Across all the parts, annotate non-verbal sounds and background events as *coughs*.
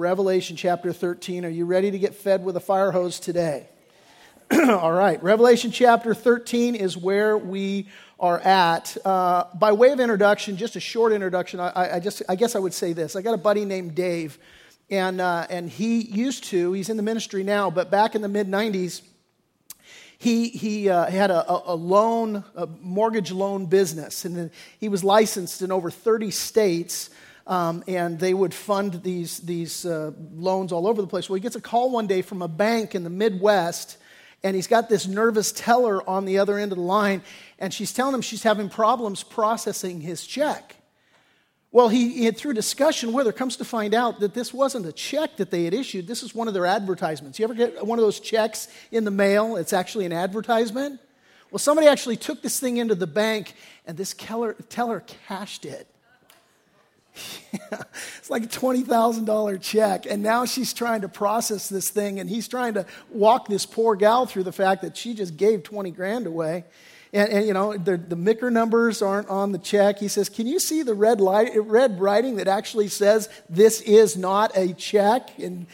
Revelation chapter 13. Are you ready to get fed with a fire hose today? *clears throat* All right, Revelation chapter 13 is where we are at. Uh, by way of introduction, just a short introduction, I, I, just, I guess I would say this. I got a buddy named Dave, and, uh, and he used to, he's in the ministry now, but back in the mid 90s, he, he uh, had a, a loan, a mortgage loan business, and he was licensed in over 30 states. Um, and they would fund these, these uh, loans all over the place. Well, he gets a call one day from a bank in the Midwest, and he's got this nervous teller on the other end of the line, and she's telling him she's having problems processing his check. Well, he, he had, through discussion with her, comes to find out that this wasn't a check that they had issued. This is one of their advertisements. You ever get one of those checks in the mail? It's actually an advertisement. Well, somebody actually took this thing into the bank, and this teller, teller cashed it. *laughs* it's like a $20,000 check. And now she's trying to process this thing, and he's trying to walk this poor gal through the fact that she just gave 20 grand away. And, and you know, the, the MICR numbers aren't on the check. He says, Can you see the red, light, red writing that actually says this is not a check? And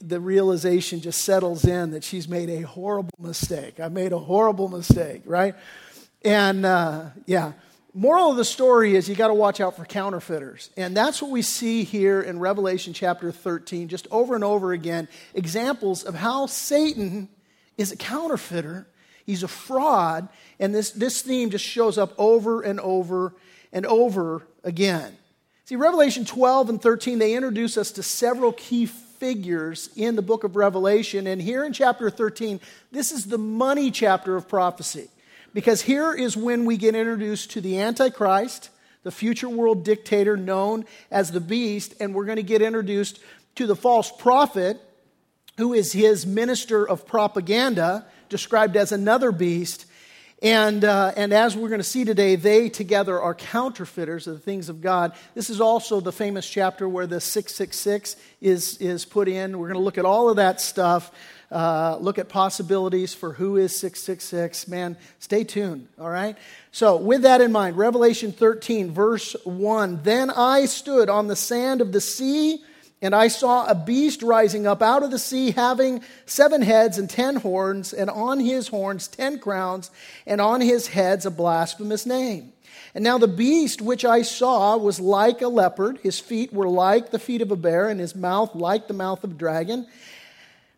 the realization just settles in that she's made a horrible mistake. I made a horrible mistake, right? And uh, yeah. Moral of the story is you got to watch out for counterfeiters. And that's what we see here in Revelation chapter 13, just over and over again examples of how Satan is a counterfeiter, he's a fraud, and this, this theme just shows up over and over and over again. See, Revelation 12 and 13, they introduce us to several key figures in the book of Revelation. And here in chapter 13, this is the money chapter of prophecy. Because here is when we get introduced to the Antichrist, the future world dictator known as the beast, and we're going to get introduced to the false prophet, who is his minister of propaganda, described as another beast. And, uh, and as we're going to see today, they together are counterfeiters of the things of God. This is also the famous chapter where the 666 is, is put in. We're going to look at all of that stuff uh, look at possibilities for who is 666. Man, stay tuned, all right? So, with that in mind, Revelation 13, verse 1 Then I stood on the sand of the sea, and I saw a beast rising up out of the sea, having seven heads and ten horns, and on his horns ten crowns, and on his heads a blasphemous name. And now the beast which I saw was like a leopard. His feet were like the feet of a bear, and his mouth like the mouth of a dragon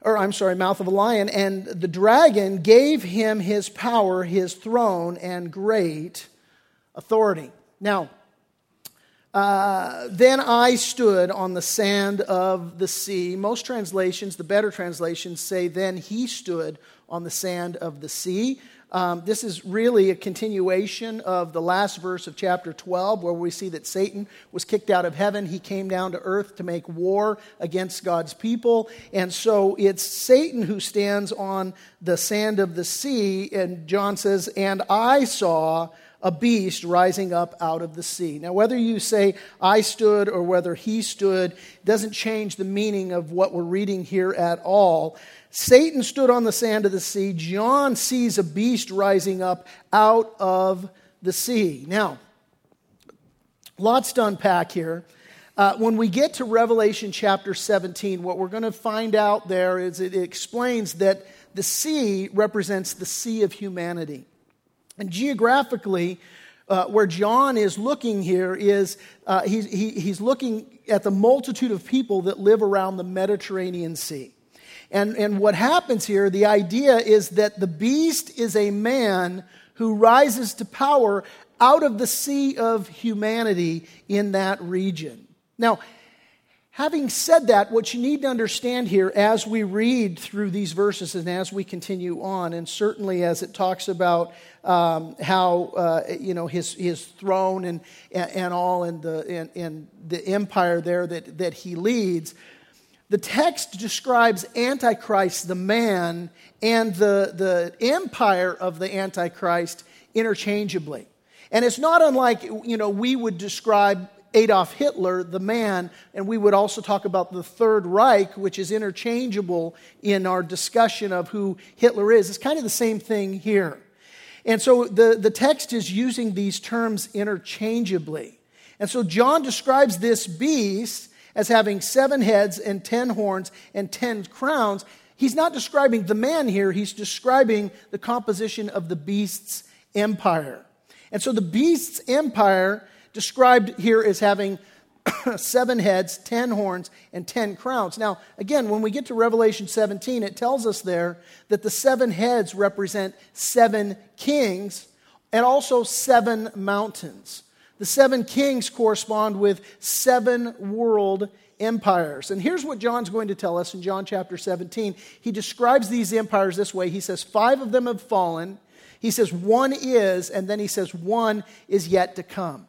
or I'm sorry, mouth of a lion, and the dragon gave him his power, his throne, and great authority. Now, uh, then I stood on the sand of the sea. Most translations, the better translations, say, then he stood on the sand of the sea. Um, this is really a continuation of the last verse of chapter 12, where we see that Satan was kicked out of heaven. He came down to earth to make war against God's people. And so it's Satan who stands on the sand of the sea. And John says, And I saw a beast rising up out of the sea. Now, whether you say I stood or whether he stood doesn't change the meaning of what we're reading here at all. Satan stood on the sand of the sea. John sees a beast rising up out of the sea. Now, lots to unpack here. Uh, when we get to Revelation chapter 17, what we're going to find out there is it explains that the sea represents the sea of humanity. And geographically, uh, where John is looking here is uh, he, he's looking at the multitude of people that live around the Mediterranean Sea. And, and what happens here, the idea is that the beast is a man who rises to power out of the sea of humanity in that region. Now, having said that, what you need to understand here as we read through these verses and as we continue on, and certainly as it talks about um, how uh, you know his his throne and and, all and the and, and the empire there that that he leads the text describes Antichrist, the man, and the, the empire of the Antichrist interchangeably. And it's not unlike, you know, we would describe Adolf Hitler, the man, and we would also talk about the Third Reich, which is interchangeable in our discussion of who Hitler is. It's kind of the same thing here. And so the, the text is using these terms interchangeably. And so John describes this beast as having seven heads and ten horns and ten crowns, he's not describing the man here, he's describing the composition of the beast's empire. And so the beast's empire, described here as having *coughs* seven heads, ten horns, and ten crowns. Now, again, when we get to Revelation 17, it tells us there that the seven heads represent seven kings and also seven mountains. The seven kings correspond with seven world empires. And here's what John's going to tell us in John chapter 17. He describes these empires this way He says, Five of them have fallen. He says, One is, and then he says, One is yet to come.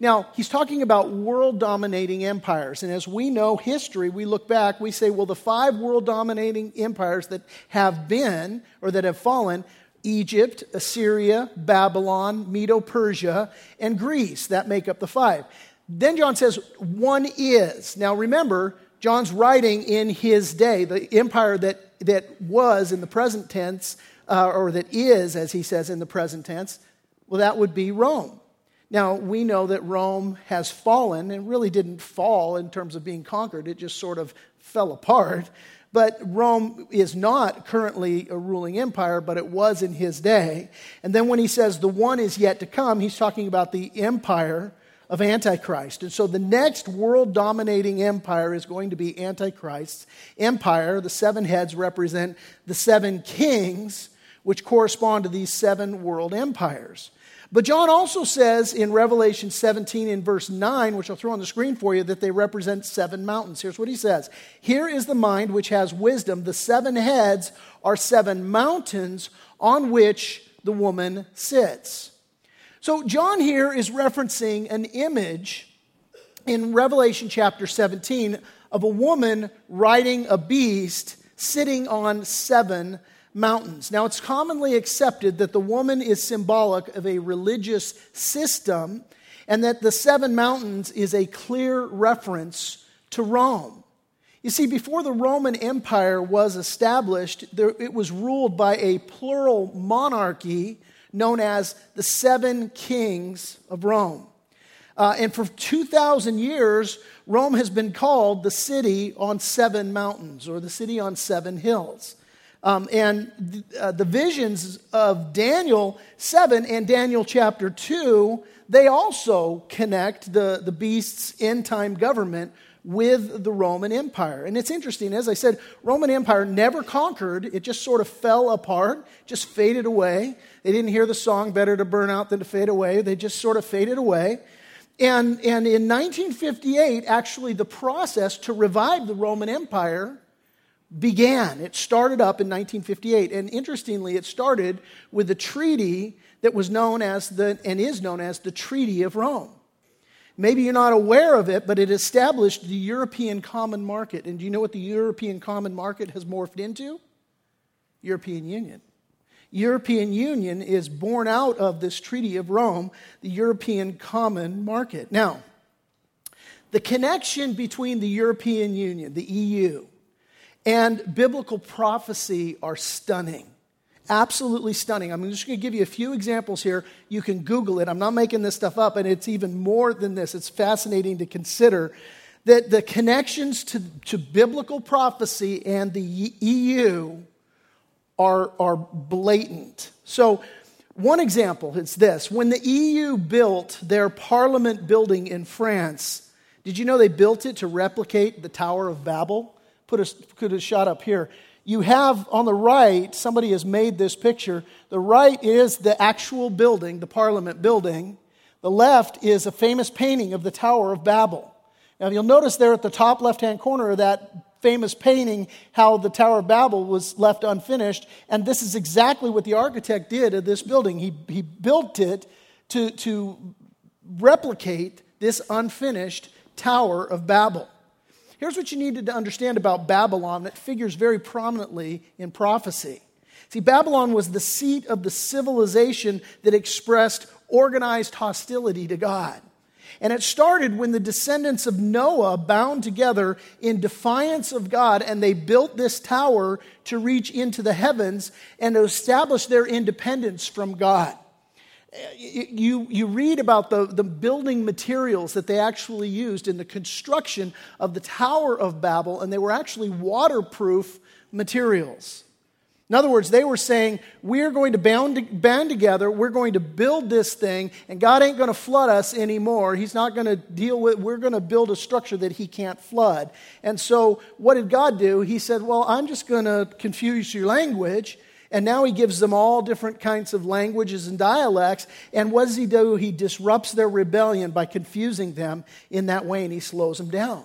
Now, he's talking about world dominating empires. And as we know history, we look back, we say, well, the five world dominating empires that have been or that have fallen Egypt, Assyria, Babylon, Medo Persia, and Greece. That make up the five. Then John says, one is. Now remember, John's writing in his day, the empire that, that was in the present tense, uh, or that is, as he says in the present tense, well, that would be Rome. Now, we know that Rome has fallen and really didn't fall in terms of being conquered, it just sort of fell apart. But Rome is not currently a ruling empire, but it was in his day. And then when he says the one is yet to come, he's talking about the empire of Antichrist. And so the next world dominating empire is going to be Antichrist's empire. The seven heads represent the seven kings, which correspond to these seven world empires. But John also says in Revelation 17 in verse 9, which I'll throw on the screen for you, that they represent seven mountains. Here's what he says Here is the mind which has wisdom. The seven heads are seven mountains on which the woman sits. So John here is referencing an image in Revelation chapter 17 of a woman riding a beast sitting on seven mountains. Now, it's commonly accepted that the woman is symbolic of a religious system and that the seven mountains is a clear reference to Rome. You see, before the Roman Empire was established, there, it was ruled by a plural monarchy known as the Seven Kings of Rome. Uh, and for 2,000 years, Rome has been called the city on seven mountains or the city on seven hills. Um, and th- uh, the visions of Daniel 7 and Daniel chapter 2, they also connect the, the beast's end time government with the Roman Empire. And it's interesting, as I said, Roman Empire never conquered, it just sort of fell apart, just faded away. They didn't hear the song, Better to Burn Out Than to Fade Away. They just sort of faded away. And, and in 1958, actually, the process to revive the Roman Empire began. It started up in 1958. And interestingly, it started with a treaty that was known as the, and is known as the Treaty of Rome. Maybe you're not aware of it, but it established the European Common Market. And do you know what the European Common Market has morphed into? European Union. European Union is born out of this Treaty of Rome, the European Common Market. Now, the connection between the European Union, the EU, and biblical prophecy are stunning. Absolutely stunning. I'm just going to give you a few examples here. You can Google it. I'm not making this stuff up, and it's even more than this. It's fascinating to consider that the connections to, to biblical prophecy and the EU are, are blatant. So, one example is this when the EU built their parliament building in France, did you know they built it to replicate the Tower of Babel? Put a, put a shot up here. You have on the right, somebody has made this picture. The right is the actual building, the parliament building. The left is a famous painting of the Tower of Babel. Now, you'll notice there at the top left hand corner of that famous painting how the Tower of Babel was left unfinished. And this is exactly what the architect did of this building. He, he built it to, to replicate this unfinished Tower of Babel. Here's what you needed to understand about Babylon that figures very prominently in prophecy. See, Babylon was the seat of the civilization that expressed organized hostility to God. And it started when the descendants of Noah bound together in defiance of God, and they built this tower to reach into the heavens and to establish their independence from God. You, you read about the, the building materials that they actually used in the construction of the Tower of Babel, and they were actually waterproof materials. In other words, they were saying, We're going to band, band together, we're going to build this thing, and God ain't going to flood us anymore. He's not going to deal with, we're going to build a structure that He can't flood. And so, what did God do? He said, Well, I'm just going to confuse your language. And now he gives them all different kinds of languages and dialects. And what does he do? He disrupts their rebellion by confusing them in that way, and he slows them down.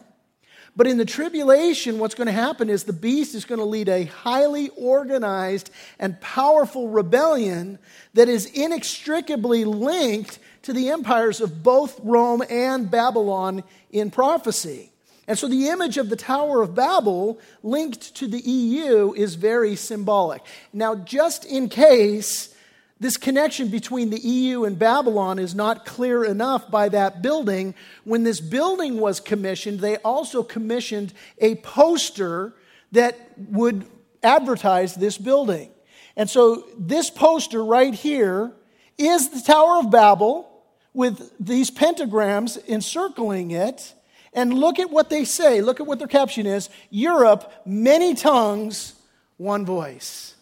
But in the tribulation, what's going to happen is the beast is going to lead a highly organized and powerful rebellion that is inextricably linked to the empires of both Rome and Babylon in prophecy. And so the image of the Tower of Babel linked to the EU is very symbolic. Now, just in case this connection between the EU and Babylon is not clear enough by that building. When this building was commissioned, they also commissioned a poster that would advertise this building. And so this poster right here is the Tower of Babel with these pentagrams encircling it. And look at what they say. Look at what their caption is Europe, many tongues, one voice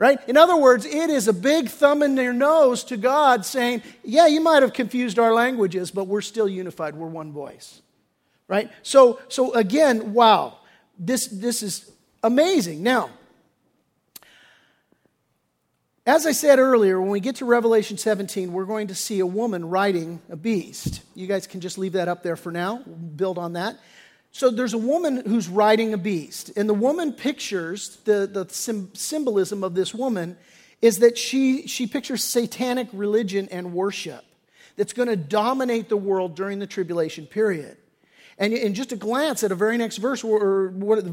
right? In other words, it is a big thumb in their nose to God saying, yeah, you might have confused our languages, but we're still unified. We're one voice, right? So, so again, wow, this, this is amazing. Now, as I said earlier, when we get to Revelation 17, we're going to see a woman riding a beast. You guys can just leave that up there for now, build on that. So there's a woman who's riding a beast, and the woman pictures the, the symbolism of this woman is that she, she pictures satanic religion and worship that's going to dominate the world during the tribulation period. And in just a glance at a very next verse, or one of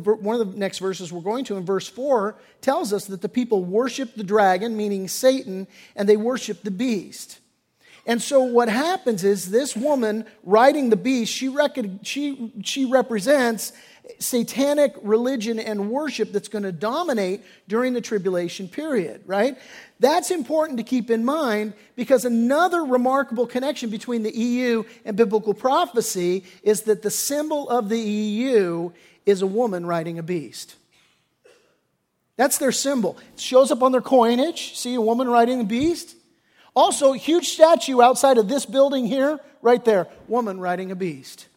the next verses we're going to in verse 4, tells us that the people worship the dragon, meaning Satan, and they worship the beast. And so what happens is this woman riding the beast, she, she, she represents satanic religion and worship that's going to dominate during the tribulation period, right? That's important to keep in mind because another remarkable connection between the EU and biblical prophecy is that the symbol of the EU is a woman riding a beast. That's their symbol. It shows up on their coinage. See a woman riding a beast? Also, huge statue outside of this building here, right there, woman riding a beast.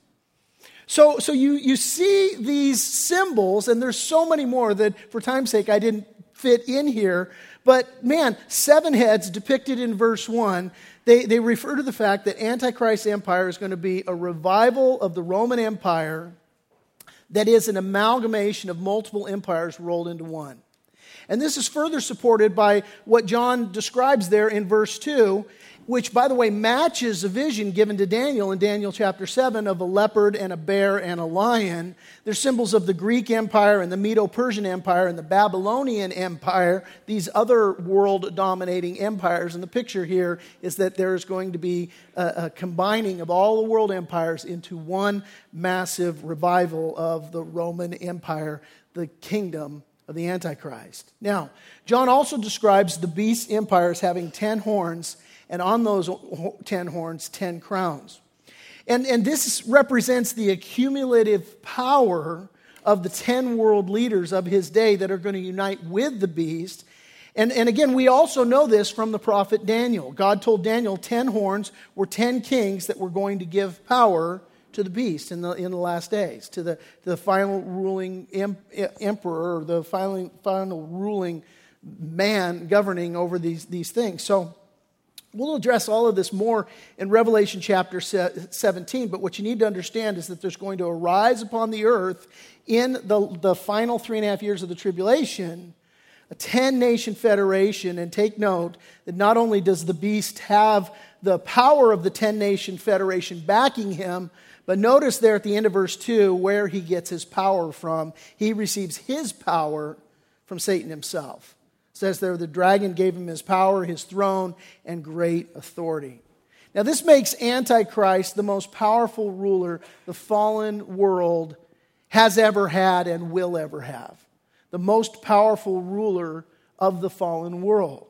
So, so you, you see these symbols, and there's so many more that, for time's sake, I didn't fit in here. But man, seven heads depicted in verse 1, they, they refer to the fact that Antichrist's empire is going to be a revival of the Roman Empire that is an amalgamation of multiple empires rolled into one. And this is further supported by what John describes there in verse 2, which, by the way, matches a vision given to Daniel in Daniel chapter 7 of a leopard and a bear and a lion. They're symbols of the Greek Empire and the Medo Persian Empire and the Babylonian Empire, these other world dominating empires. And the picture here is that there's going to be a, a combining of all the world empires into one massive revival of the Roman Empire, the kingdom of the Antichrist. Now, John also describes the beast empire as having 10 horns, and on those 10 horns, 10 crowns. And, and this represents the accumulative power of the 10 world leaders of his day that are going to unite with the beast. And, and again, we also know this from the prophet Daniel. God told Daniel 10 horns were 10 kings that were going to give power to the beast in the, in the last days, to the, to the final ruling em, emperor, or the final, final ruling man governing over these, these things. So we'll address all of this more in Revelation chapter 17, but what you need to understand is that there's going to arise upon the earth in the, the final three and a half years of the tribulation a 10 nation federation. And take note that not only does the beast have the power of the 10 nation federation backing him, but notice there at the end of verse 2 where he gets his power from. He receives his power from Satan himself. It says there, the dragon gave him his power, his throne, and great authority. Now, this makes Antichrist the most powerful ruler the fallen world has ever had and will ever have. The most powerful ruler of the fallen world.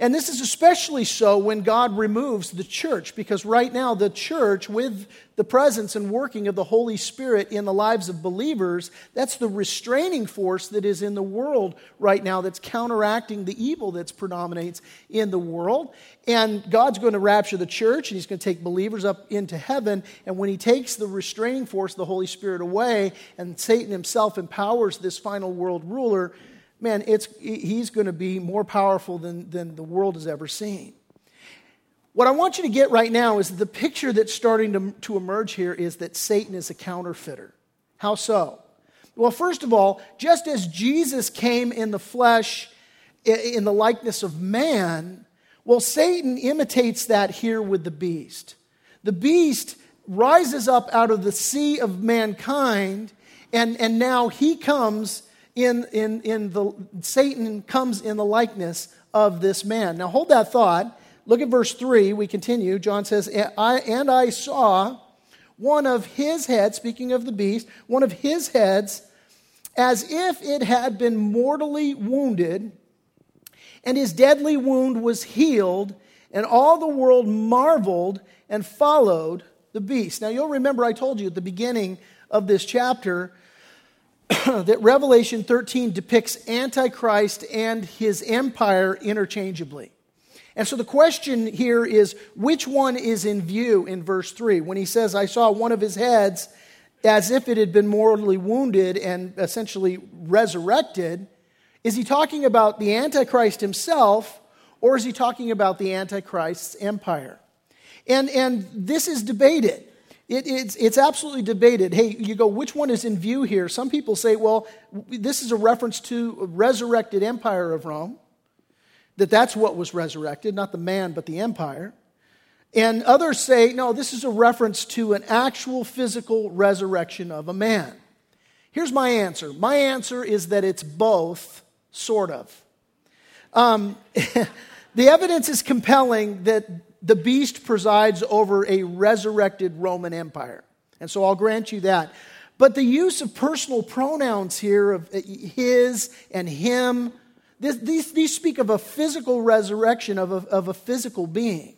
And this is especially so when God removes the church, because right now the church, with the presence and working of the Holy Spirit in the lives of believers, that's the restraining force that is in the world right now that's counteracting the evil that predominates in the world. And God's going to rapture the church and he's going to take believers up into heaven. And when he takes the restraining force, the Holy Spirit, away, and Satan himself empowers this final world ruler, man, it's, he's going to be more powerful than, than the world has ever seen. What I want you to get right now is the picture that's starting to, to emerge here is that Satan is a counterfeiter. How so? Well, first of all, just as Jesus came in the flesh in the likeness of man, well, Satan imitates that here with the beast. The beast rises up out of the sea of mankind, and, and now he comes in, in, in the, Satan comes in the likeness of this man. Now hold that thought. Look at verse 3. We continue. John says, I, And I saw one of his heads, speaking of the beast, one of his heads, as if it had been mortally wounded, and his deadly wound was healed, and all the world marveled and followed the beast. Now, you'll remember I told you at the beginning of this chapter *coughs* that Revelation 13 depicts Antichrist and his empire interchangeably. And so the question here is which one is in view in verse 3? When he says, I saw one of his heads as if it had been mortally wounded and essentially resurrected, is he talking about the Antichrist himself or is he talking about the Antichrist's empire? And, and this is debated. It, it's, it's absolutely debated. Hey, you go, which one is in view here? Some people say, well, this is a reference to a resurrected empire of Rome, that that's what was resurrected, not the man, but the empire. And others say, no, this is a reference to an actual physical resurrection of a man. Here's my answer my answer is that it's both, sort of. Um, *laughs* the evidence is compelling that the beast presides over a resurrected Roman Empire. And so I'll grant you that. But the use of personal pronouns here of his and him, this, these, these speak of a physical resurrection of a, of a physical being.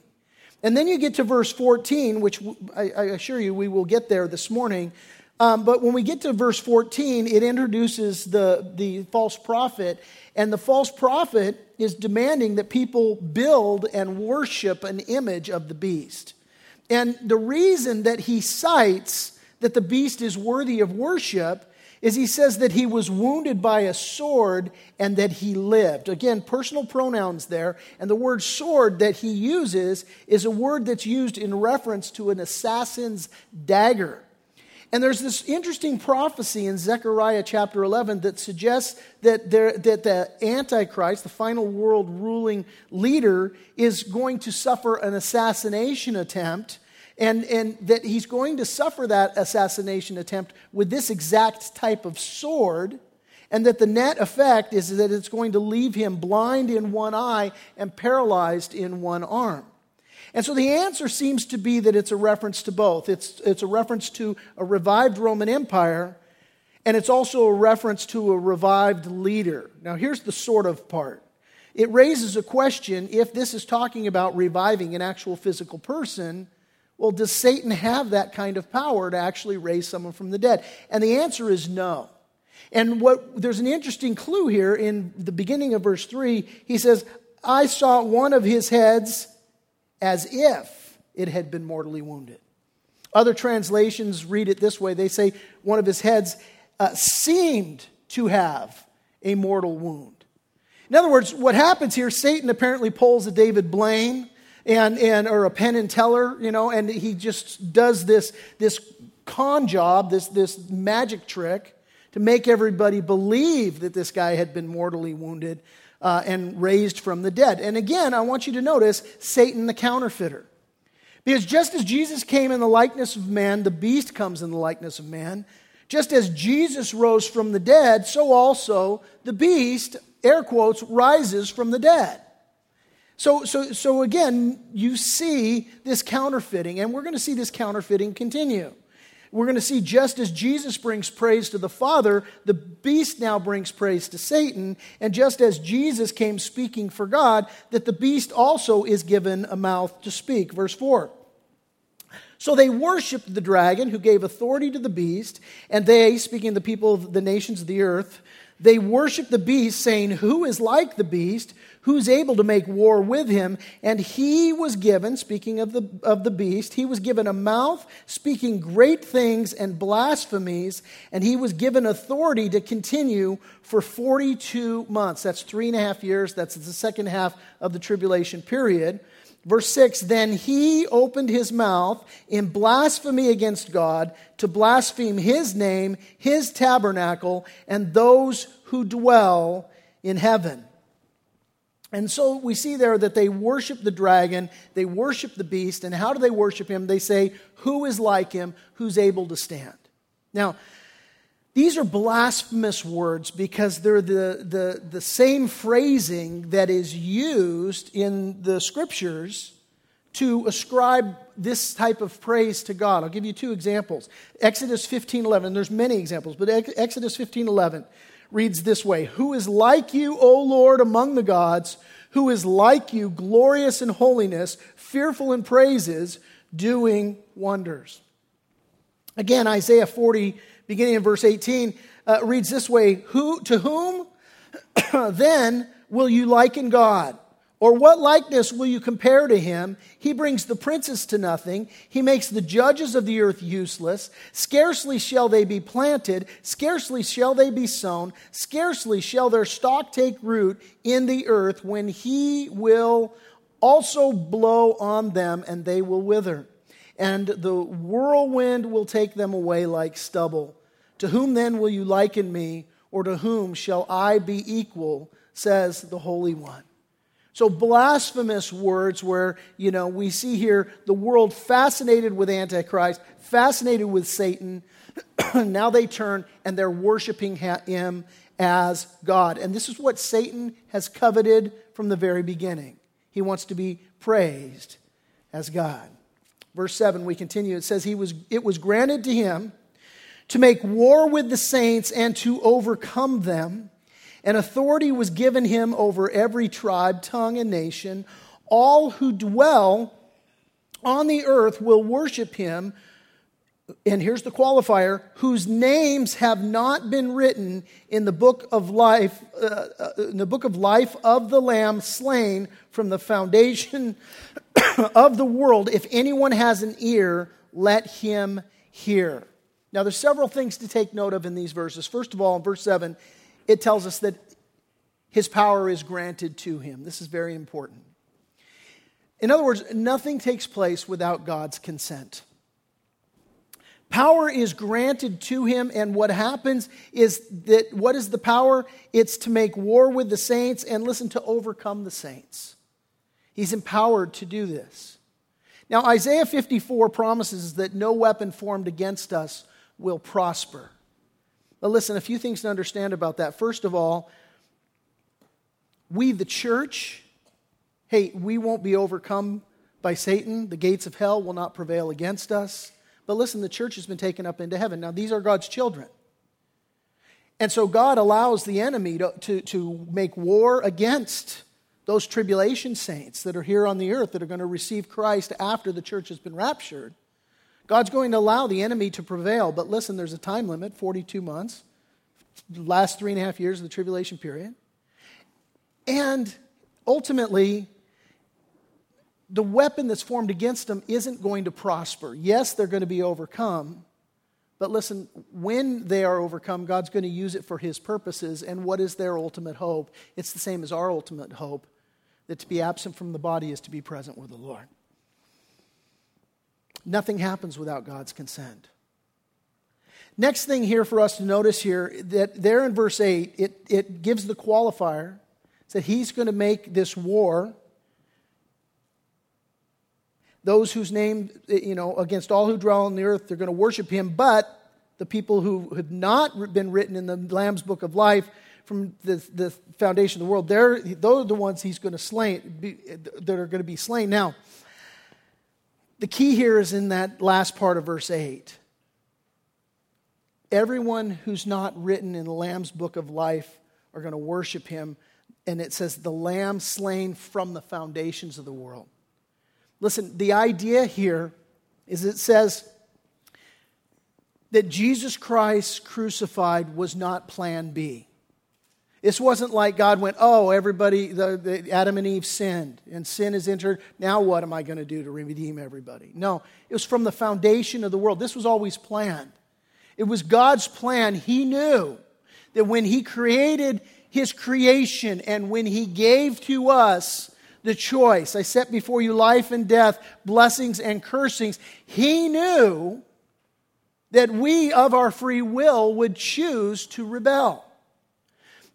And then you get to verse 14, which I, I assure you we will get there this morning. Um, but when we get to verse 14, it introduces the, the false prophet. And the false prophet is demanding that people build and worship an image of the beast. And the reason that he cites that the beast is worthy of worship is he says that he was wounded by a sword and that he lived. Again, personal pronouns there. And the word sword that he uses is a word that's used in reference to an assassin's dagger. And there's this interesting prophecy in Zechariah chapter 11 that suggests that, there, that the Antichrist, the final world ruling leader, is going to suffer an assassination attempt, and, and that he's going to suffer that assassination attempt with this exact type of sword, and that the net effect is that it's going to leave him blind in one eye and paralyzed in one arm. And so the answer seems to be that it's a reference to both. It's, it's a reference to a revived Roman Empire, and it's also a reference to a revived leader. Now, here's the sort of part it raises a question if this is talking about reviving an actual physical person. Well, does Satan have that kind of power to actually raise someone from the dead? And the answer is no. And what there's an interesting clue here in the beginning of verse 3. He says, I saw one of his heads as if it had been mortally wounded. Other translations read it this way they say one of his heads uh, seemed to have a mortal wound. In other words, what happens here, Satan apparently pulls a David Blaine and, and or a Penn and Teller, you know, and he just does this, this con job, this, this magic trick to make everybody believe that this guy had been mortally wounded uh, and raised from the dead. And again, I want you to notice Satan the counterfeiter. Because just as Jesus came in the likeness of man, the beast comes in the likeness of man. Just as Jesus rose from the dead, so also the beast, air quotes, rises from the dead. So, so, so again, you see this counterfeiting, and we're going to see this counterfeiting continue. We're going to see just as Jesus brings praise to the Father, the beast now brings praise to Satan. And just as Jesus came speaking for God, that the beast also is given a mouth to speak. Verse 4. So they worshiped the dragon who gave authority to the beast, and they, speaking of the people of the nations of the earth, they worship the beast, saying, Who is like the beast? Who's able to make war with him? And he was given, speaking of the, of the beast, he was given a mouth speaking great things and blasphemies, and he was given authority to continue for 42 months. That's three and a half years. That's the second half of the tribulation period. Verse 6 Then he opened his mouth in blasphemy against God to blaspheme his name, his tabernacle, and those who dwell in heaven. And so we see there that they worship the dragon, they worship the beast, and how do they worship him? They say, Who is like him? Who's able to stand? Now, these are blasphemous words because they're the, the, the same phrasing that is used in the scriptures to ascribe this type of praise to God. I'll give you two examples. Exodus 15:11, there's many examples, but Exodus 15:11 reads this way, "Who is like you, O Lord, among the gods? Who is like you, glorious in holiness, fearful in praises, doing wonders?" Again, Isaiah 40 beginning in verse 18, uh, reads this way Who, To whom *coughs* then will you liken God? Or what likeness will you compare to him? He brings the princes to nothing. He makes the judges of the earth useless. Scarcely shall they be planted. Scarcely shall they be sown. Scarcely shall their stock take root in the earth when he will also blow on them and they will wither and the whirlwind will take them away like stubble. To whom then will you liken me, or to whom shall I be equal, says the Holy One. So, blasphemous words where, you know, we see here the world fascinated with Antichrist, fascinated with Satan. *clears throat* now they turn and they're worshiping him as God. And this is what Satan has coveted from the very beginning. He wants to be praised as God. Verse 7, we continue. It says, he was, It was granted to him to make war with the saints and to overcome them. And authority was given him over every tribe, tongue, and nation. All who dwell on the earth will worship him. And here's the qualifier whose names have not been written in the book of life, uh, uh in the book of life of the Lamb slain from the foundation *coughs* of the world, if anyone has an ear, let him hear. Now, there's several things to take note of in these verses. First of all, in verse 7, it tells us that his power is granted to him. This is very important. In other words, nothing takes place without God's consent. Power is granted to him, and what happens is that what is the power? It's to make war with the saints and listen to overcome the saints. He's empowered to do this. Now, Isaiah 54 promises that no weapon formed against us will prosper. But listen, a few things to understand about that. First of all, we, the church, hey, we won't be overcome by Satan. The gates of hell will not prevail against us. But listen, the church has been taken up into heaven. Now, these are God's children. And so God allows the enemy to, to, to make war against those tribulation saints that are here on the earth that are going to receive Christ after the church has been raptured. God's going to allow the enemy to prevail. But listen, there's a time limit 42 months, last three and a half years of the tribulation period. And ultimately, the weapon that's formed against them isn't going to prosper. Yes, they're going to be overcome. But listen, when they are overcome, God's going to use it for His purposes. And what is their ultimate hope? It's the same as our ultimate hope that to be absent from the body is to be present with the Lord. Nothing happens without God's consent. Next thing here for us to notice here that there in verse 8, it, it gives the qualifier that he's going to make this war. Those whose name, you know, against all who dwell on the earth, they're going to worship him, but the people who have not been written in the Lamb's book of life, from the, the foundation of the world, they're, those are the ones he's going to slay, be, that are going to be slain. Now, the key here is in that last part of verse 8. everyone who's not written in the Lamb's book of life are going to worship him. And it says, the Lamb slain from the foundations of the world. Listen, the idea here is it says that Jesus Christ crucified was not plan B. This wasn't like God went, oh, everybody, the, the, Adam and Eve sinned, and sin is entered. Now what am I going to do to redeem everybody? No, it was from the foundation of the world. This was always planned. It was God's plan. He knew that when He created His creation and when He gave to us the choice, I set before you life and death, blessings and cursings, He knew that we of our free will would choose to rebel.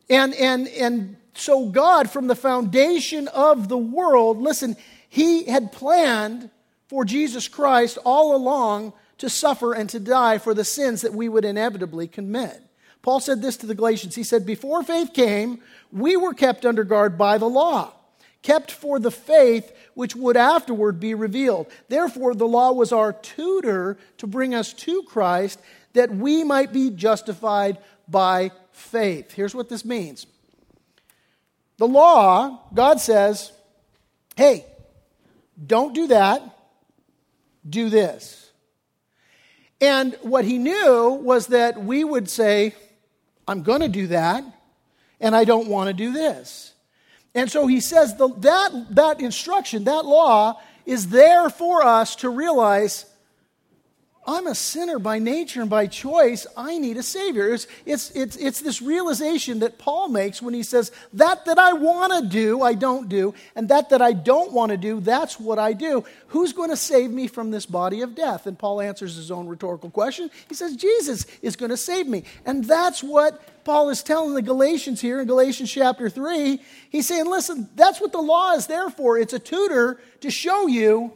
And, and, and so, God, from the foundation of the world, listen, He had planned for Jesus Christ all along to suffer and to die for the sins that we would inevitably commit. Paul said this to the Galatians. He said, Before faith came, we were kept under guard by the law, kept for the faith which would afterward be revealed. Therefore, the law was our tutor to bring us to Christ that we might be justified by faith. Here's what this means the law, God says, hey, don't do that, do this. And what he knew was that we would say, I'm going to do that, and I don't want to do this. And so he says the, that, that instruction, that law, is there for us to realize I'm a sinner by nature and by choice. I need a Savior. It's, it's, it's, it's this realization that Paul makes when he says, That that I want to do, I don't do, and that that I don't want to do, that's what I do. Who's going to save me from this body of death? And Paul answers his own rhetorical question. He says, Jesus is going to save me. And that's what Paul is telling the Galatians here in Galatians chapter 3. He's saying, Listen, that's what the law is there for. It's a tutor to show you,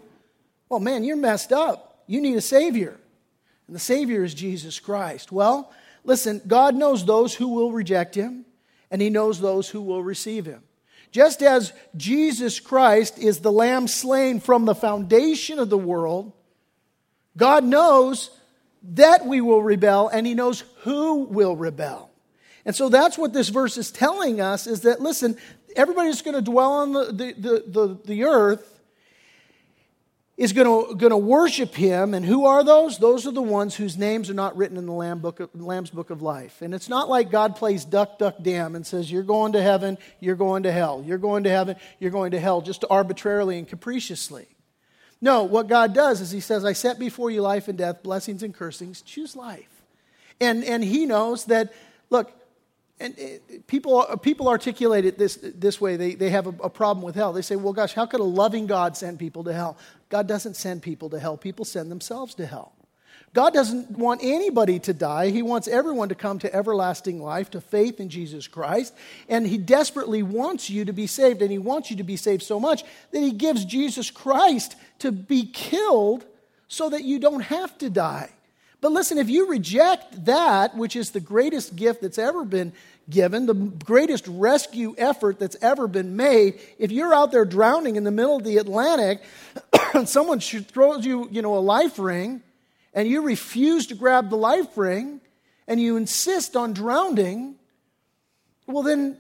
well, man, you're messed up. You need a Savior. And the Savior is Jesus Christ. Well, listen, God knows those who will reject Him, and He knows those who will receive Him. Just as Jesus Christ is the lamb slain from the foundation of the world, God knows that we will rebel, and He knows who will rebel. And so that's what this verse is telling us is that, listen, everybody's going to dwell on the, the, the, the, the earth is going to, worship him. And who are those? Those are the ones whose names are not written in the Lamb book of, Lamb's book of life. And it's not like God plays duck, duck, damn and says, You're going to heaven, you're going to hell. You're going to heaven, you're going to hell, just arbitrarily and capriciously. No, what God does is He says, I set before you life and death, blessings and cursings. Choose life. And, and He knows that, look, and uh, people, people articulate it this, this way. They, they have a, a, problem with hell. They say, well, gosh, how could a loving God send people to hell? God doesn't send people to hell, people send themselves to hell. God doesn't want anybody to die. He wants everyone to come to everlasting life, to faith in Jesus Christ. And He desperately wants you to be saved. And He wants you to be saved so much that He gives Jesus Christ to be killed so that you don't have to die. But listen, if you reject that, which is the greatest gift that's ever been given, the greatest rescue effort that's ever been made, if you're out there drowning in the middle of the Atlantic *coughs* and someone throws you, you know, a life ring and you refuse to grab the life ring and you insist on drowning, well, then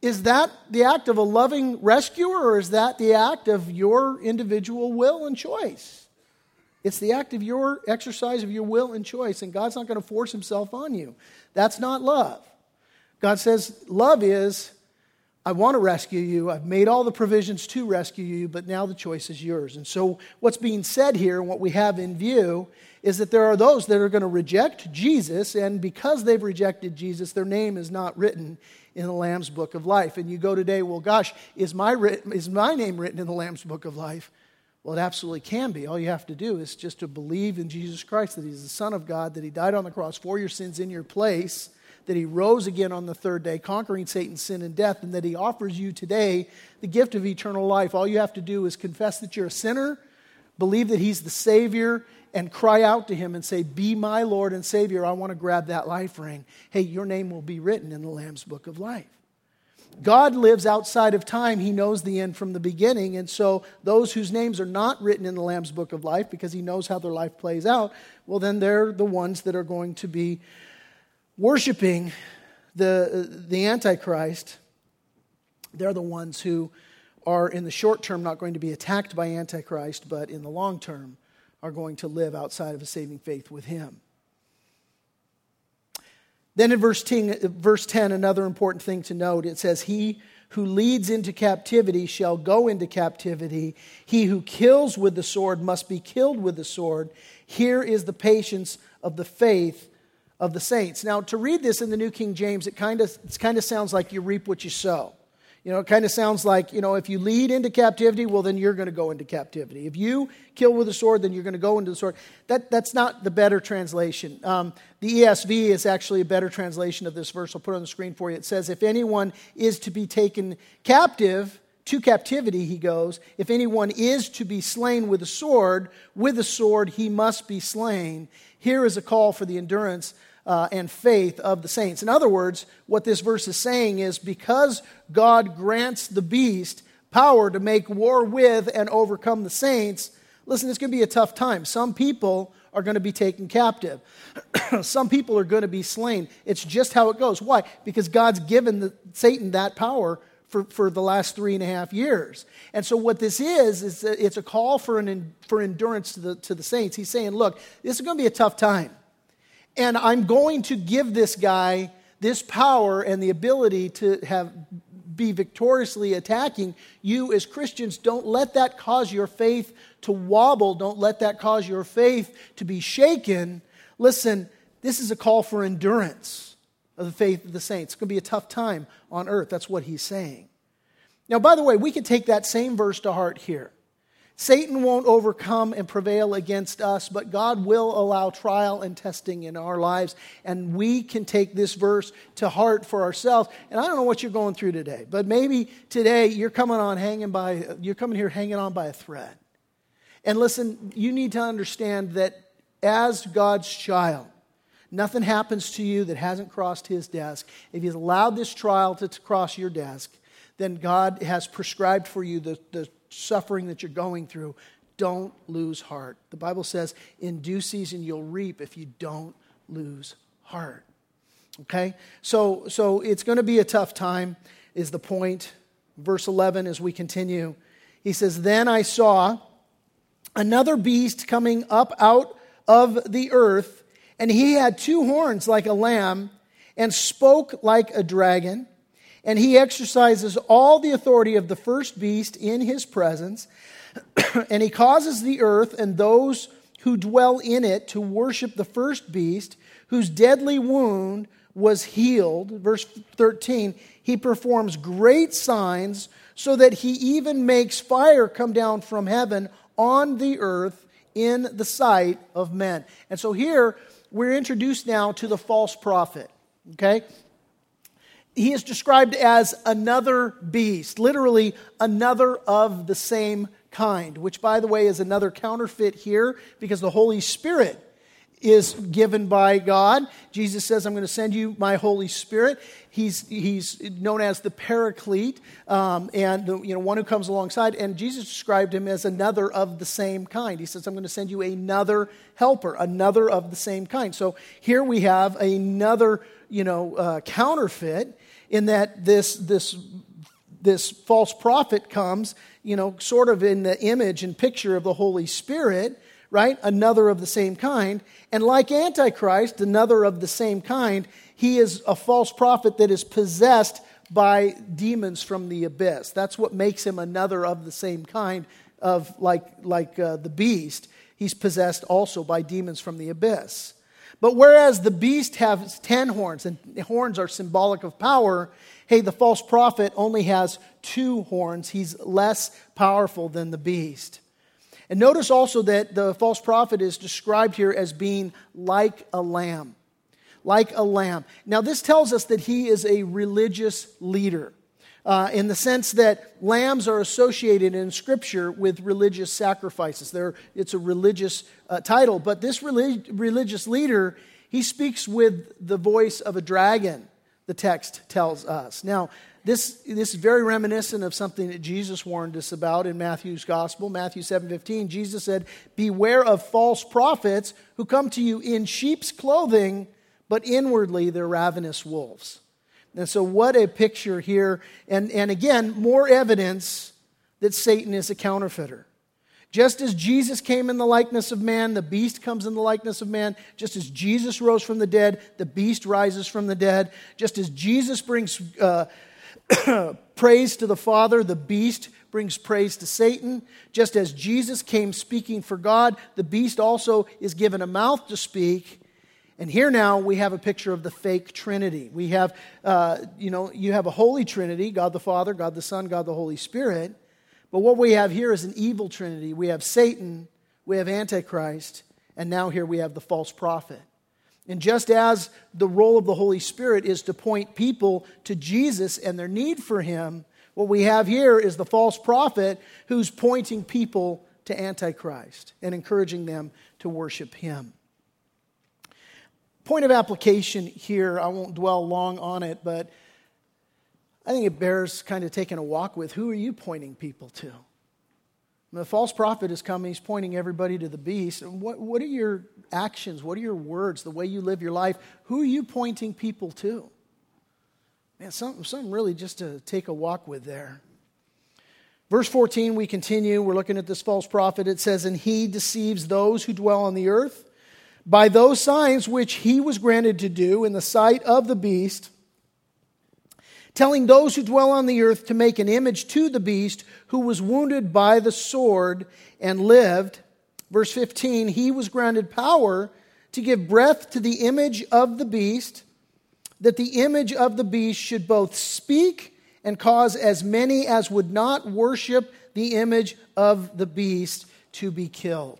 is that the act of a loving rescuer or is that the act of your individual will and choice? It's the act of your exercise of your will and choice, and God's not going to force himself on you. That's not love. God says, Love is, I want to rescue you. I've made all the provisions to rescue you, but now the choice is yours. And so, what's being said here, and what we have in view, is that there are those that are going to reject Jesus, and because they've rejected Jesus, their name is not written in the Lamb's book of life. And you go today, well, gosh, is my, is my name written in the Lamb's book of life? Well, it absolutely can be. All you have to do is just to believe in Jesus Christ, that He's the Son of God, that He died on the cross for your sins in your place, that He rose again on the third day, conquering Satan's sin and death, and that He offers you today the gift of eternal life. All you have to do is confess that you're a sinner, believe that He's the Savior, and cry out to Him and say, Be my Lord and Savior. I want to grab that life ring. Hey, your name will be written in the Lamb's book of life. God lives outside of time. He knows the end from the beginning. And so, those whose names are not written in the Lamb's book of life because he knows how their life plays out, well, then they're the ones that are going to be worshiping the, the Antichrist, they're the ones who are in the short term not going to be attacked by Antichrist, but in the long term are going to live outside of a saving faith with him. Then in verse 10, verse 10, another important thing to note it says, He who leads into captivity shall go into captivity. He who kills with the sword must be killed with the sword. Here is the patience of the faith of the saints. Now, to read this in the New King James, it kind of, it kind of sounds like you reap what you sow. You know, it kind of sounds like, you know, if you lead into captivity, well, then you're going to go into captivity. If you kill with a sword, then you're going to go into the sword. That, that's not the better translation. Um, the ESV is actually a better translation of this verse. I'll put it on the screen for you. It says, If anyone is to be taken captive, to captivity, he goes, if anyone is to be slain with a sword, with a sword he must be slain. Here is a call for the endurance uh, and faith of the saints. In other words, what this verse is saying is because God grants the beast power to make war with and overcome the saints, listen, it's going to be a tough time. Some people are going to be taken captive. *clears throat* Some people are going to be slain. It's just how it goes. Why? Because God's given the, Satan that power for, for the last three and a half years. And so, what this is, is it's a call for, an, for endurance to the, to the saints. He's saying, look, this is going to be a tough time. And I'm going to give this guy this power and the ability to have be victoriously attacking you as Christians. Don't let that cause your faith to wobble. Don't let that cause your faith to be shaken. Listen, this is a call for endurance of the faith of the saints. It's going to be a tough time on earth. That's what he's saying. Now, by the way, we can take that same verse to heart here. Satan won't overcome and prevail against us, but God will allow trial and testing in our lives, and we can take this verse to heart for ourselves. And I don't know what you're going through today, but maybe today you're coming on hanging by, you're coming here hanging on by a thread. And listen, you need to understand that as God's child, nothing happens to you that hasn't crossed his desk. If he's allowed this trial to, cross your desk, then God has prescribed for you the, the suffering that you're going through, don't lose heart. The Bible says, in due season you'll reap if you don't lose heart. Okay? So, so it's going to be a tough time, is the point. Verse 11, as we continue, he says, Then I saw another beast coming up out of the earth, and he had two horns like a lamb, and spoke like a dragon and he exercises all the authority of the first beast in his presence, *clears throat* and he causes the earth and those who dwell in it to worship the first beast, whose deadly wound was healed. Verse 13, he performs great signs so that he even makes fire come down from heaven on the earth in the sight of men. And so here we're introduced now to the false prophet. Okay? He is described as another beast, literally, another of the same kind, which, by the way, is another counterfeit here because the Holy Spirit is given by God. Jesus says, I'm going to send you my Holy Spirit. He's, he's known as the Paraclete, um, and the, you know, one who comes alongside. And Jesus described him as another of the same kind. He says, I'm going to send you another helper, another of the same kind. So here we have another you know, uh, counterfeit in that this, this, this false prophet comes, you know, sort of in the image and picture of the Holy Spirit, right? Another of the same kind. And like Antichrist, another of the same kind, he is a false prophet that is possessed by demons from the abyss. That's what makes him another of the same kind of like, like uh, the beast. He's possessed also by demons from the abyss. But whereas the beast has 10 horns, and horns are symbolic of power, hey, the false prophet only has two horns. He's less powerful than the beast. And notice also that the false prophet is described here as being like a lamb. Like a lamb. Now, this tells us that he is a religious leader uh, in the sense that lambs are associated in Scripture with religious sacrifices. They're, it's a religious uh, title, but this relig- religious leader, he speaks with the voice of a dragon, the text tells us. Now, this, this is very reminiscent of something that Jesus warned us about in Matthew's gospel. Matthew 7:15, Jesus said, "Beware of false prophets who come to you in sheep's clothing, but inwardly they're ravenous wolves. And so, what a picture here. And, and again, more evidence that Satan is a counterfeiter. Just as Jesus came in the likeness of man, the beast comes in the likeness of man. Just as Jesus rose from the dead, the beast rises from the dead. Just as Jesus brings uh, *clears throat* praise to the Father, the beast brings praise to Satan. Just as Jesus came speaking for God, the beast also is given a mouth to speak. And here now we have a picture of the fake Trinity. We have, uh, you know, you have a holy Trinity God the Father, God the Son, God the Holy Spirit. But what we have here is an evil Trinity. We have Satan, we have Antichrist, and now here we have the false prophet. And just as the role of the Holy Spirit is to point people to Jesus and their need for him, what we have here is the false prophet who's pointing people to Antichrist and encouraging them to worship him. Point of application here, I won't dwell long on it, but I think it bears kind of taking a walk with who are you pointing people to? The false prophet is coming, he's pointing everybody to the beast. What, what are your actions? What are your words? The way you live your life? Who are you pointing people to? Man, something, something really just to take a walk with there. Verse 14, we continue. We're looking at this false prophet. It says, And he deceives those who dwell on the earth by those signs which he was granted to do in the sight of the beast, telling those who dwell on the earth to make an image to the beast who was wounded by the sword and lived. Verse 15, he was granted power to give breath to the image of the beast, that the image of the beast should both speak and cause as many as would not worship the image of the beast to be killed.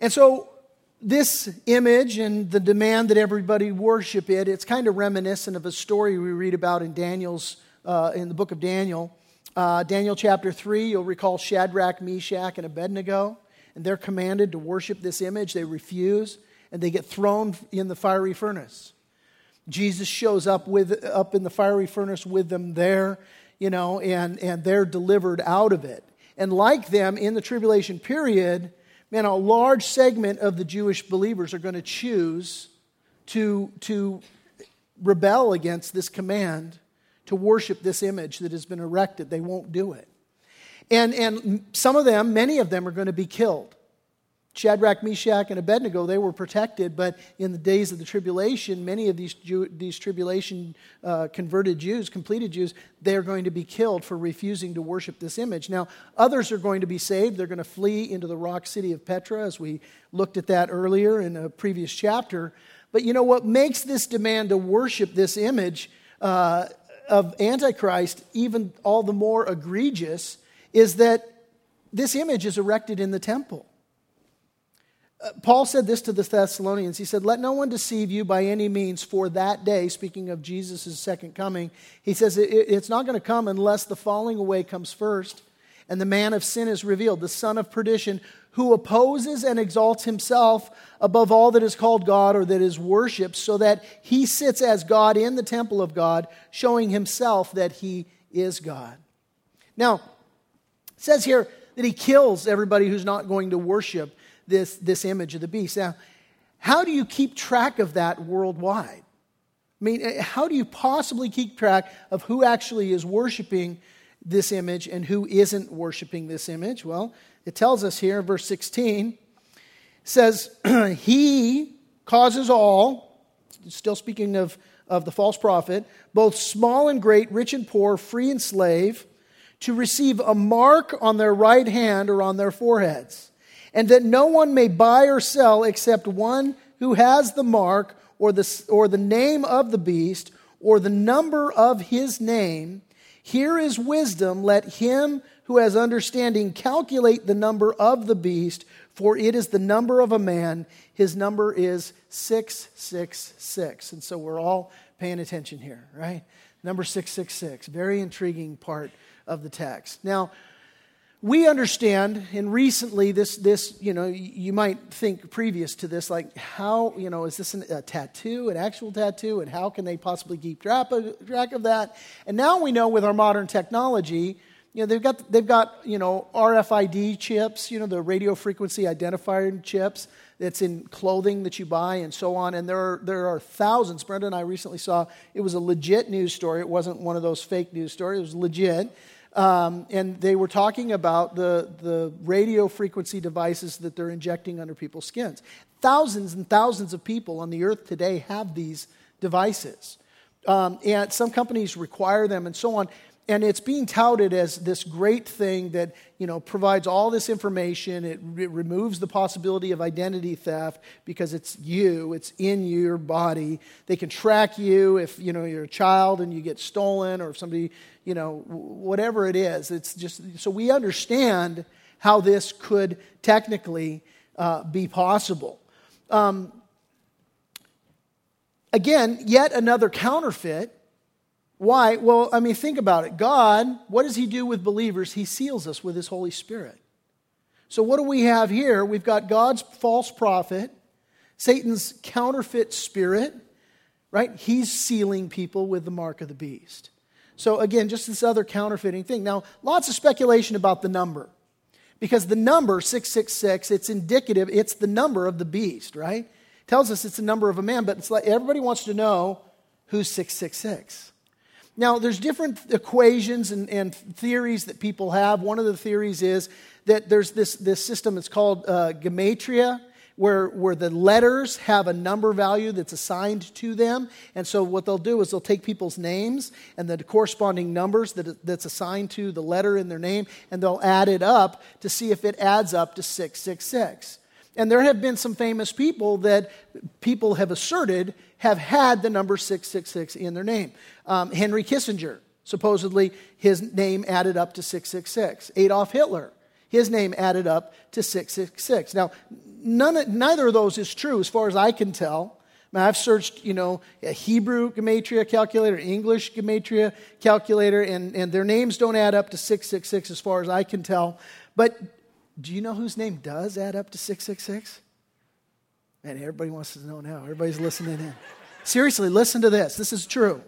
And so this image and the demand that everybody worship it, it's kind of reminiscent of a story we read about in Daniel's, uh, in the book of Daniel. Uh, Daniel chapter 3, you'll recall Shadrach, Meshach, and Abednego, and they're commanded to worship this image. They refuse, and they get thrown in the fiery furnace. Jesus shows up, with, up in the fiery furnace with them there, you know, and, and they're delivered out of it. And like them in the tribulation period, man, a large segment of the Jewish believers are going to choose to, to rebel against this command to worship this image that has been erected. They won't do it. And, and some of them, many of them, are going to be killed. Shadrach, Meshach, and Abednego, they were protected, but in the days of the tribulation, many of these, Jew, these tribulation uh, converted Jews, completed Jews, they're going to be killed for refusing to worship this image. Now, others are going to be saved. They're going to flee into the rock city of Petra, as we looked at that earlier in a previous chapter. But you know what makes this demand to worship this image uh, of Antichrist even all the more egregious is that this image is erected in the temple. Paul said this to the Thessalonians. He said, Let no one deceive you by any means for that day, speaking of Jesus' second coming. He says, It's not going to come unless the falling away comes first and the man of sin is revealed, the son of perdition, who opposes and exalts himself above all that is called God or that is worshiped, so that he sits as God in the temple of God, showing himself that he is God. Now, it says here that he kills everybody who's not going to worship this, this image of the beast. Now, how do you keep track of that worldwide? I mean, eh, how do you possibly keep track of who actually is worshiping this image and who isn't worshiping this image? Well, it tells us here in verse 16 says, *clears throat* He causes all, still speaking of, of the false prophet, both small and great, rich and poor, free and slave, to receive a mark on their right hand or on their foreheads and that no one may buy or sell except one who has the mark or the, or the name of the beast or the number of his name. Here is wisdom. Let him who has understanding calculate the number of the beast, for it is the number of a man. His number is 666. And so we're all paying attention here, right? Number 666. Very intriguing part of the text. Now, we understand, and recently, this, this, you know, you might think previous to this, like, how, you know, is this an, a tattoo, an actual tattoo, and how can they possibly keep track of, track of that? And now we know with our modern technology You know, they've got, they've got, you know, RFID chips, you know, the radio frequency identifier chips that's in clothing that you buy and so on. And there are, there are thousands. Brenda and I recently saw, it was a legit news story. It wasn't one of those fake news stories. It was legit. Um, and they were talking about the, the radio frequency devices that they're injecting under people's skins. Thousands and thousands of people on the earth today have these devices. Um, and some companies require them and so on and it's being touted as this great thing that you know provides all this information. It, it, removes the possibility of identity theft because it's you. It's in your body. They can track you if you know you're a child and you get stolen or if somebody you know whatever it is. It's just so we understand how this could technically uh, be possible. Um, again yet another counterfeit why? Well, I mean, think about it. God, what does He do with believers? He seals us with His Holy Spirit. So, what do we have here? We've got God's false prophet, Satan's counterfeit spirit, right? He's sealing people with the mark of the beast. So, again, just this other counterfeiting thing. Now, lots of speculation about the number. Because the number, 666, it's indicative, it's the number of the beast, right? tells us it's the number of a man, but it's like everybody wants to know who's 666. Now, there's different equations and, and, theories that people have. One of the theories is that there's this, this system, it's called uh, gematria, where, where the letters have a number value that's assigned to them. And so, what they'll do is they'll take people's names and the corresponding numbers that, that's assigned to the letter in their name, and they'll add it up to see if it adds up to 666. And there have been some famous people that people have asserted have had the number 666 in their name. Um, Henry Kissinger, supposedly his name added up to 666. Adolf Hitler, his name added up to 666. Now, none, neither of those is true as far as I can tell. I mean, I've searched, you know, a Hebrew gematria calculator, English gematria calculator, and, and their names don't add up to 666 as far as I can tell. But do you know whose name does add up to 666? Man, everybody wants to know now. Everybody's listening in. Seriously, listen to this. This is true.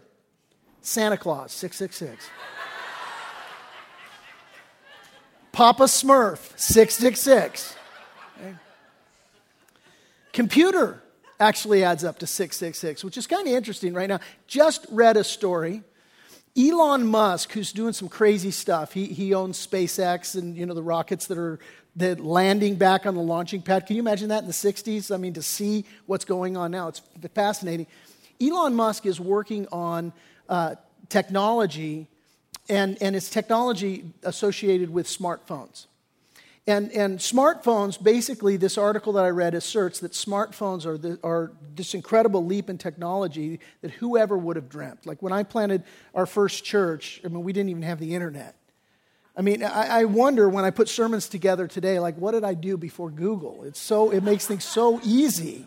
Santa Claus, 666. Papa Smurf, 666. Okay. Computer actually adds up to 666, which is kind of interesting right now. Just read a story Elon Musk, who's doing some crazy stuff, he, he owns SpaceX and you know the rockets that are that landing back on the launching pad. Can you imagine that in the 60s? I mean, to see what's going on now, it's fascinating. Elon Musk is working on uh, technology, and, and it's technology associated with smartphones. And, and smartphones, basically, this article that I read asserts that smartphones are, the, are this incredible leap in technology that whoever would have dreamt. Like when I planted our first church, I mean, we didn't even have the internet. I mean, I, I wonder when I put sermons together today, like, what did I do before Google? It's so, it makes things so easy.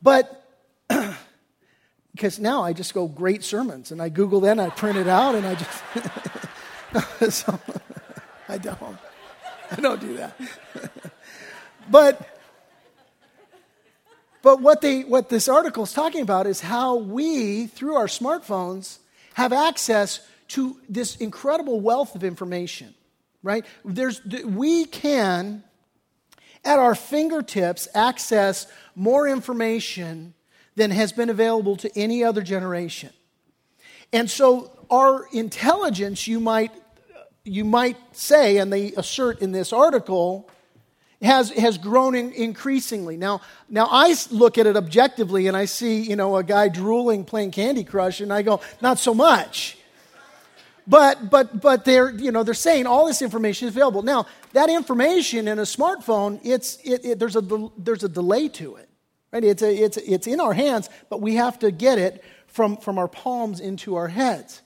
But, *clears throat* because now I just go, great sermons, and I Google then, I print it out, and I just, *laughs* so, I don't. I don't do that. but but what, they, what this article is talking about is how we, through our smartphones, have access to this incredible wealth of information, right? There's, we can, at our fingertips, access more information than has been available to any other generation. And so, our intelligence, you might you might say, and they assert in this article, has, has grown in, increasingly. Now, now, I look at it objectively and I see, you know, a guy drooling playing Candy Crush, and I go, not so much. But, but, but they're, you know, they're saying all this information is available. Now, that information in a smartphone, it's, it, it, there's, a, there's a delay to it. Right? It's, a, it's, it's in our hands, but we have to get it from, from our palms into our heads.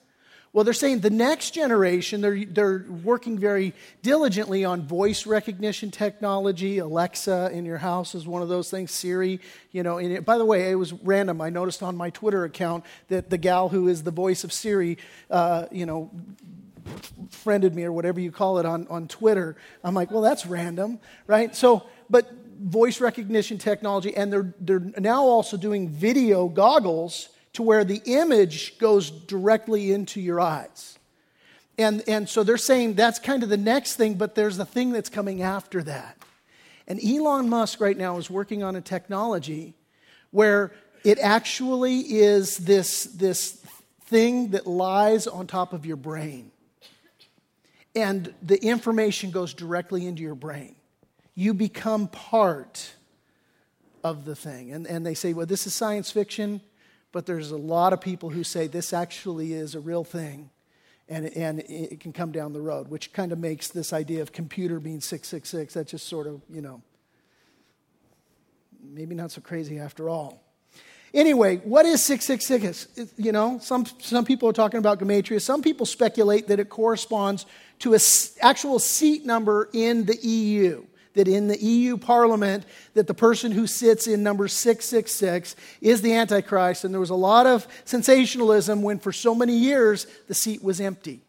Well, they're saying the next generation, they're, they're working very diligently on voice recognition technology. Alexa in your house is one of those things. Siri, you know. It, by the way, it was random. I noticed on my Twitter account that the gal who is the voice of Siri, uh, you know, friended me or whatever you call it on, on Twitter. I'm like, well, that's random, right? So, but voice recognition technology, and they're, they're now also doing video goggles to where the image goes directly into your eyes. and, and so they're saying that's kind of the next thing, but there's a thing that's coming after that. And Elon Musk right now is working on a technology where it actually is this, this thing that lies on top of your brain. And the information goes directly into your brain. You become part of the thing. And, and they say, well, this is science fiction, but there's a lot of people who say this actually is a real thing and, and it can come down the road, which kind of makes this idea of computer being 666, that just sort of, you know, maybe not so crazy after all. Anyway, what is 666? You know, some, some people are talking about gematria. Some people speculate that it corresponds to an actual seat number in the EU that in the EU Parliament that the person who sits in number 666 is the Antichrist. And there was a lot of sensationalism when for so many years the seat was empty.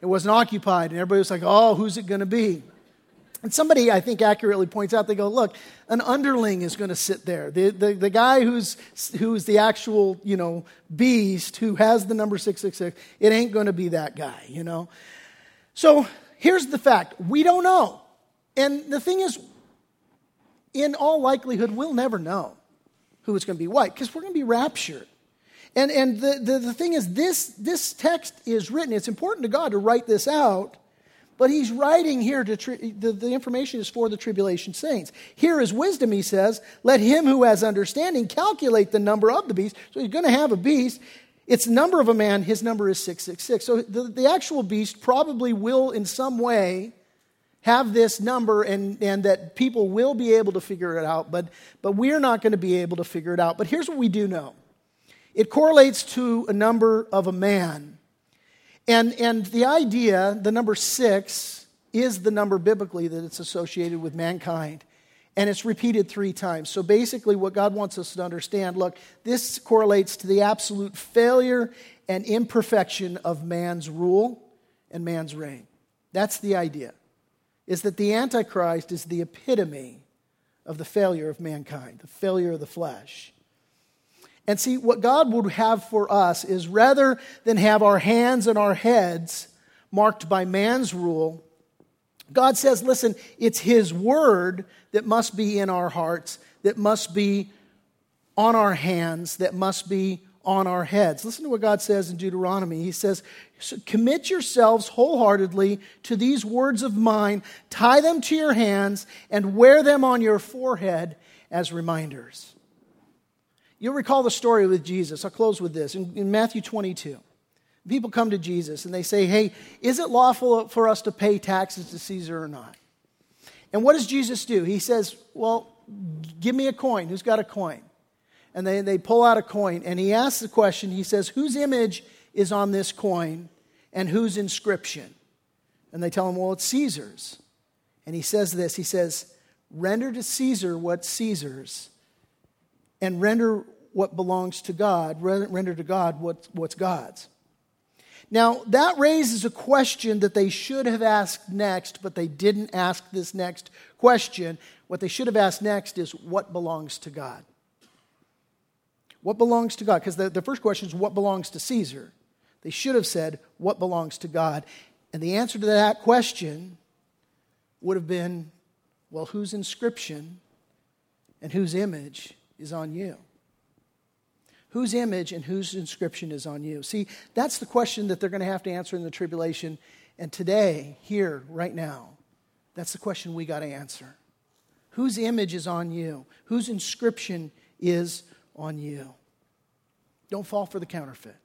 It wasn't occupied, and everybody was like, oh, who's it going to be? And somebody, I think, accurately points out, they go, look, an underling is going to sit there. The, the, the guy who's, who's the actual, you know, beast who has the number 666, it ain't going to be that guy, you know? So here's the fact we don't know. And the thing is, in all likelihood, we'll never know who it's going to be. white Because we're going to be raptured. And, and the, the, the thing is, this, this text is written, it's important to God to write this out, but he's writing here to, tri- the, the information is for the tribulation saints. Here is wisdom, he says, let him who has understanding calculate the number of the beast. So he's going to have a beast. Its number of a man, his number is 666. So the, the actual beast probably will, in some way, have this number and, and that people will be able to figure it out, but, but we're not going to be able to figure it out. But here's what we do know it correlates to a number of a man. And, and the idea, the number six, is the number biblically that it's associated with mankind. And it's repeated three times. So basically, what God wants us to understand look, this correlates to the absolute failure and imperfection of man's rule and man's reign. That's the idea is that the Antichrist is the epitome of the failure of mankind, the failure of the flesh. And see, what God would have for us is rather than have our hands and our heads marked by man's rule, God says, listen, it's His word that must be in our hearts, that must be on our hands, that must be on our heads. Listen to what God says in Deuteronomy. He says, Commit yourselves wholeheartedly to these words of mine, tie them to your hands, and wear them on your forehead as reminders. You'll recall the story with Jesus. I'll close with this. In, in Matthew 22, people come to Jesus and they say, Hey, is it lawful for us to pay taxes to Caesar or not? And what does Jesus do? He says, Well, give me a coin. Who's got a coin? And they, they pull out a coin. And he asks the question he says, Whose image is on this coin and whose inscription? And they tell him, Well, it's Caesar's. And he says this He says, Render to Caesar what's Caesar's, and render what belongs to God, render to God what, what's God's. Now, that raises a question that they should have asked next, but they didn't ask this next question. What they should have asked next is what belongs to God? What belongs to God? Because the, the first question is what belongs to Caesar? They should have said, What belongs to God? And the answer to that question would have been, Well, whose inscription and whose image is on you? Whose image and whose inscription is on you? See, that's the question that they're going to have to answer in the tribulation. And today, here, right now, that's the question we got to answer. Whose image is on you? Whose inscription is on you. Don't fall for the counterfeit.